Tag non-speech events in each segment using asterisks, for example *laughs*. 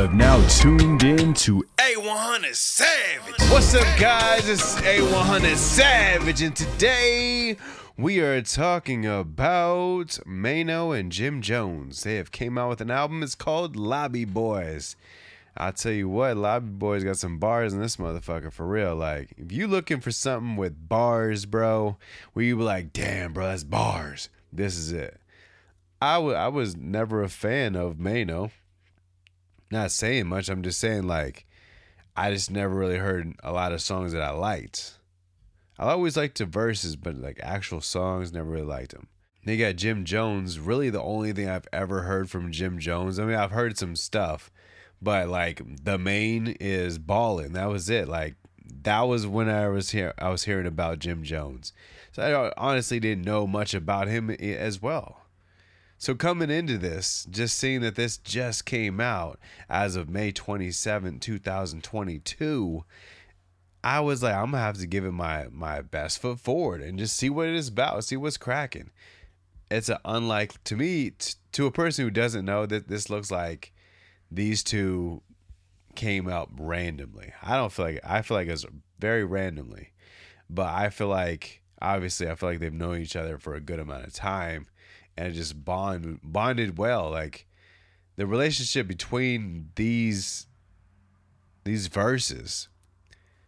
have now tuned in to A100 Savage. What's up, guys? It's A100 Savage, and today we are talking about Maino and Jim Jones. They have came out with an album. It's called Lobby Boys. I'll tell you what, Lobby Boys got some bars in this motherfucker for real. Like, if you looking for something with bars, bro, where you be like, damn, bro, that's bars. This is it. I, w- I was never a fan of Maino. Not saying much. I'm just saying, like, I just never really heard a lot of songs that I liked. I always liked the verses, but like actual songs, never really liked them. They got Jim Jones, really the only thing I've ever heard from Jim Jones. I mean, I've heard some stuff, but like the main is Ballin'. That was it. Like that was when I was here. I was hearing about Jim Jones, so I honestly didn't know much about him eh, as well. So coming into this, just seeing that this just came out as of May 27, 2022, I was like, I'm gonna have to give it my my best foot forward and just see what it is about, see what's cracking. It's a unlike to me t- to a person who doesn't know that this looks like these two came out randomly. I don't feel like I feel like it's very randomly, but I feel like obviously I feel like they've known each other for a good amount of time and it just bond bonded well. Like the relationship between these these verses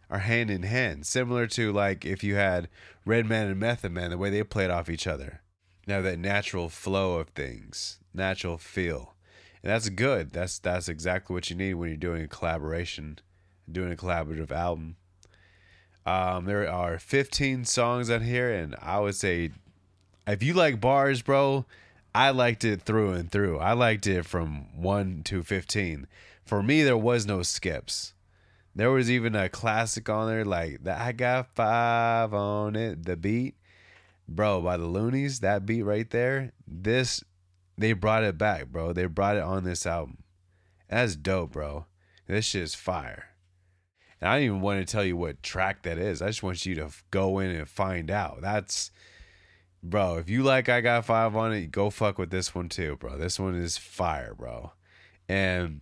are hand in hand, similar to like if you had Redman and Method Man, the way they played off each other. Now that natural flow of things, natural feel, and that's good. That's that's exactly what you need when you're doing a collaboration, doing a collaborative album. Um, there are 15 songs on here, and I would say if you like bars, bro, I liked it through and through. I liked it from 1 to 15. For me, there was no skips. There was even a classic on there like that I got 5 on it, the beat. Bro, by the Luniz, that beat right there, this they brought it back, bro. They brought it on this album. That's dope, bro. This shit is fire. And I don't even want to tell you what track that is. I just want you to go in and find out. That's bro, if you like I got five on it, go fuck with this one too, bro. This one is fire, bro. And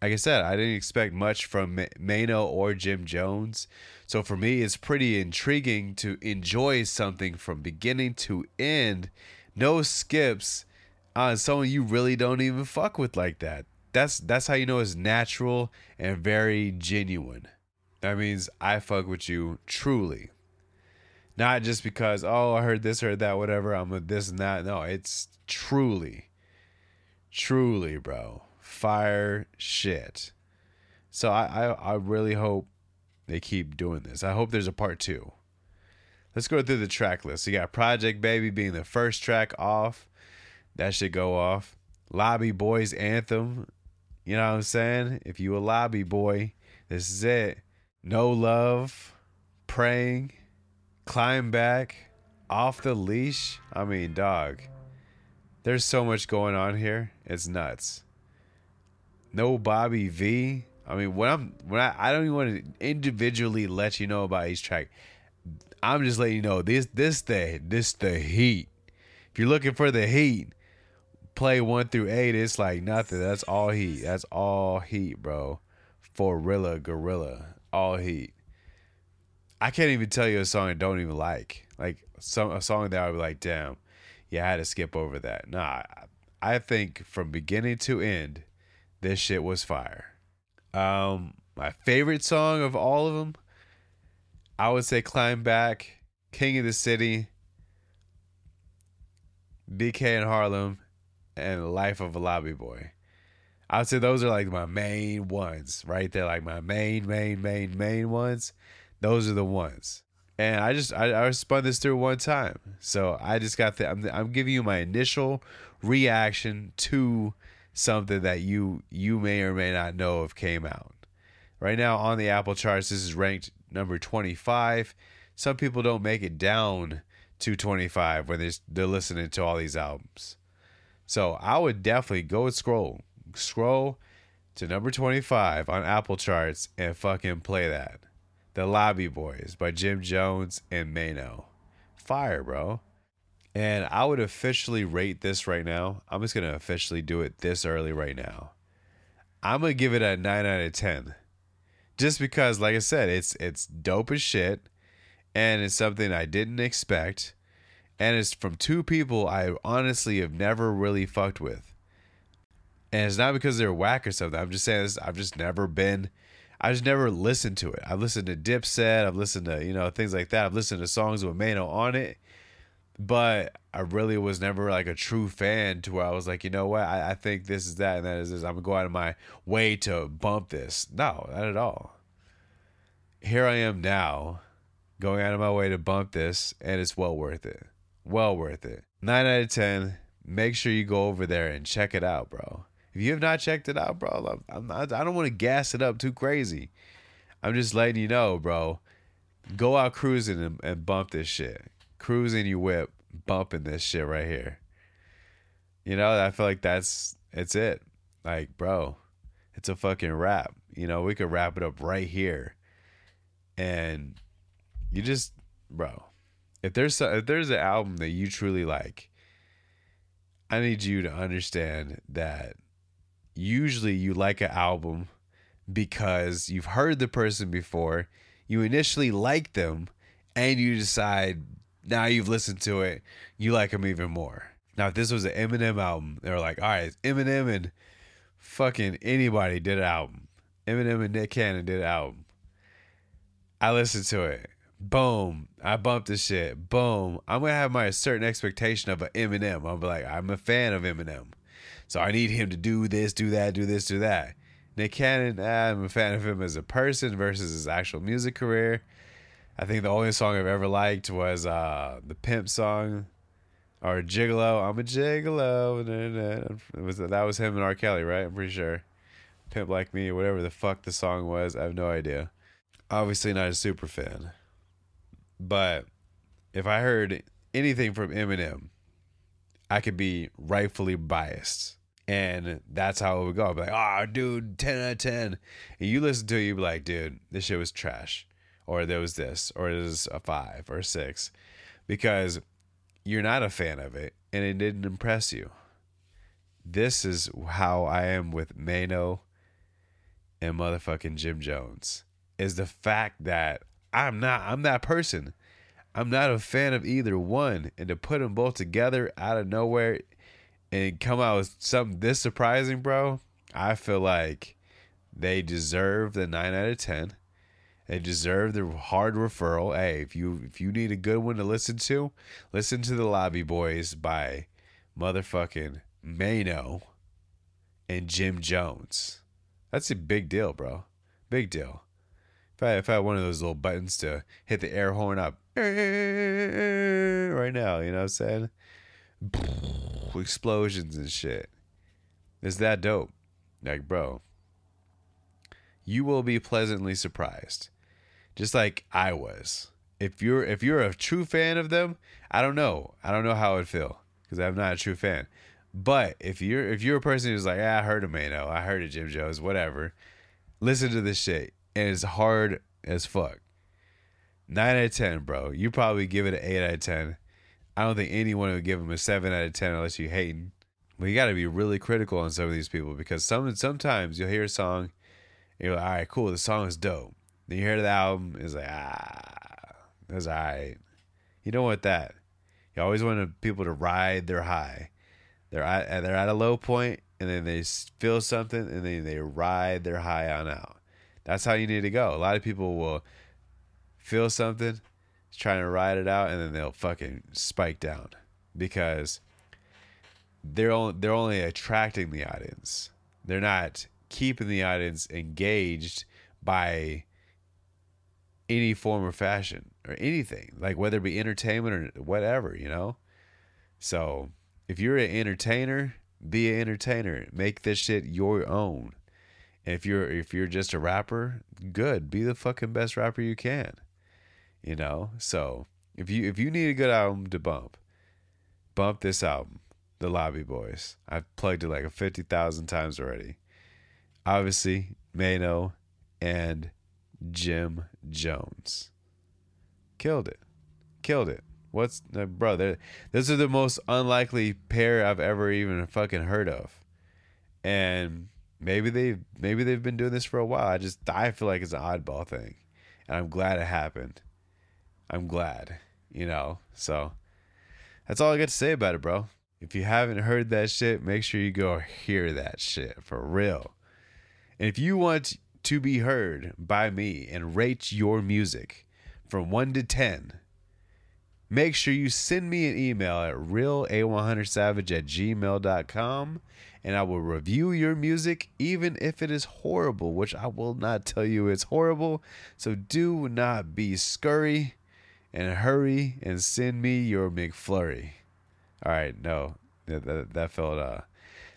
like I said, I didn't expect much from Maino or Jim Jones. So for me, it's pretty intriguing to enjoy something from beginning to end, no skips, on someone you really don't even fuck with like that. That's that's how you know it's natural and very genuine. That means I fuck with you truly. Not just because, oh, I heard this, heard that, whatever, I'm a this and that. No, it's truly, truly, bro. Fire shit. So I, I, I really hope they keep doing this. I hope there's a part two. Let's go through the track list. You got Project Baby being the first track off. That should go off. Lobby Boys Anthem. You know what I'm saying? If you a lobby boy, this is it. No love. Praying climb back off the leash. I mean, dog. There's so much going on here. It's nuts. No Bobby V. I mean, when I'm when I, I don't even want to individually let you know about each track. I'm just letting you know this this the this the heat. If you're looking for the heat, play one through eight. It's like nothing. That's all heat. That's all heat, bro. For Rilla Gorilla, all heat. I can't even tell you a song I don't even like. Like some a song that I would be like, damn, yeah, I had to skip over that. Nah, I think from beginning to end, this shit was fire. Um, my favorite song of all of them, I would say "Climb Back," "King of the City," "BK in Harlem," and "Life of a Lobby Boy." I would say those are like my main ones right there, like my main, main, main, main ones those are the ones. And I just I, I spun this through one time, so I just got the I'm I'm giving you my initial reaction to something that you you may or may not know of came out. Right now on the Apple charts, this is ranked number 25. Some people don't make it down to 25 when they're, they're listening to all these albums. So I would definitely go and scroll, scroll to number 25 on Apple charts and fucking play that. The Lobby Boys by Jim Jones and Maino. Fire, bro. And I would officially rate this right now. I'm just going to officially do it this early right now. I'm gonna give it a nine out of ten, just because, like I said, it's it's dope as shit, and it's something I didn't expect, and it's from two people I honestly have never really fucked with, and it's not because they're whack or something. I'm just saying this. I've just never been. I just never listened to it. I've listened to Dipset. I've listened to you know things like that. I've listened to songs with Maino on it, but I really was never like a true fan to where I was like, you know what, I, I think this is that and that is this. I'm gonna go out of my way to bump this. No, not at all. Here I am now, going out of my way to bump this, and it's well worth it. Well worth it. Nine out of ten. Make sure you go over there and check it out, bro. If you have not checked it out, bro, I'm not, I don't want to gas it up too crazy. I'm just letting you know, bro. Go out cruising and, and bump this shit. Cruising your whip, bumping this shit right here. You know, I feel like that's it's it. Like, bro, it's a fucking wrap. You know, we could wrap it up right here. And you just, bro, if there's if there's an album that you truly like, I need you to understand that usually you like an album because you've heard the person before, you initially like them, and you decide now you've listened to it, you like them even more. Now, if this was an Eminem album, they were like, all right, Eminem and fucking anybody did an album. Eminem and Nick Cannon did an album. I listened to it. Boom. I bumped this shit. Boom. I'm gonna have my certain expectation of an Eminem. I'll be like, I'm a fan of Eminem. So I need him to do this, do that, do this, do that. Nick Cannon, I'm a fan of him as a person versus his actual music career. I think the only song I've ever liked was uh, the Pimp song or Gigolo. I'm a Gigolo. Was that was him and R. Kelly, right? I'm pretty sure. Pimp like me, whatever the fuck the song was, I have no idea. Obviously not a super fan, but if I heard anything from Eminem, I could be rightfully biased. And that's how it would go. I'd be like, oh, dude, 10 out of 10. And you listen to it, you'd be like, dude, this shit was trash. Or there was this, or it was a five or a six. Because you're not a fan of it and it didn't impress you. This is how I am with Maino and motherfucking Jim Jones. Is the fact that I'm not, I'm that person. I'm not a fan of either one. And to put them both together out of nowhere and come out with something this surprising, bro, I feel like they deserve the 9 out of 10. They deserve the hard referral. Hey, if you if you need a good one to listen to, listen to the Lobby Boys by motherfucking Maino and Jim Jones. That's a big deal, bro. Big deal. If I if I had one of those little buttons to hit the air horn up *laughs* right now, you know what I'm saying? Explosions and shit. It's that dope. Like, bro, you will be pleasantly surprised. Just like I was. If you're if you're a true fan of them, I don't know. I don't know how it would feel because I'm not a true fan. But if you're if you're a person who's like, ah, I heard of Maino, I heard of Jim Jones, whatever, listen to this shit. And it's hard as fuck. Nine out of ten, bro. You probably give it an eight out of ten. I don't think anyone would give him a seven out of ten unless you hating. But you got to be really critical on some of these people because some sometimes you'll hear a song, you're like, all right, cool, the song is dope. Then you hear the album, it's like, ah, that's all right. You don't want that. You always want people to ride their high. They're at they're at a low point, and then they feel something, and then they ride their high on out. That's how you need to go. A lot of people will feel something, trying to ride it out, and then they'll fucking spike down because they're only, they're only attracting the audience. They're not keeping the audience engaged by any form or fashion or anything, like whether it be entertainment or whatever, you know? So if you're an entertainer, be an entertainer. Make this shit your own. And if you're if you're just a rapper, good. Be the fucking best rapper you can. You know? So if you if you need a good album to bump, bump this album, The Lobby Boys. I've plugged it like fifty thousand times already. Obviously, Maino and Jim Jones. Killed it. Killed it. What's bro? Those are the most unlikely pair I've ever even fucking heard of, and maybe they maybe they've been doing this for a while. I just I feel like it's an oddball thing, and I'm glad it happened. I'm glad, you know. So that's all I got to say about it, bro. If you haven't heard that shit, make sure you go hear that shit for real. And if you want to be heard by me and rate your music from 1 to 10, make sure you send me an email at reala100savage at gmail.com and I will review your music even if it is horrible, which I will not tell you it's horrible. So do not be scurry and hurry and send me your McFlurry. All right, no, that, that, that felt uh,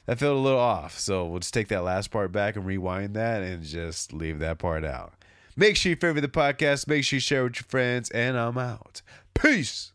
that felt a little off. So we'll just take that last part back and rewind that and just leave that part out. Make sure you favorite the podcast. Make sure you share with your friends, and I'm out. Peace.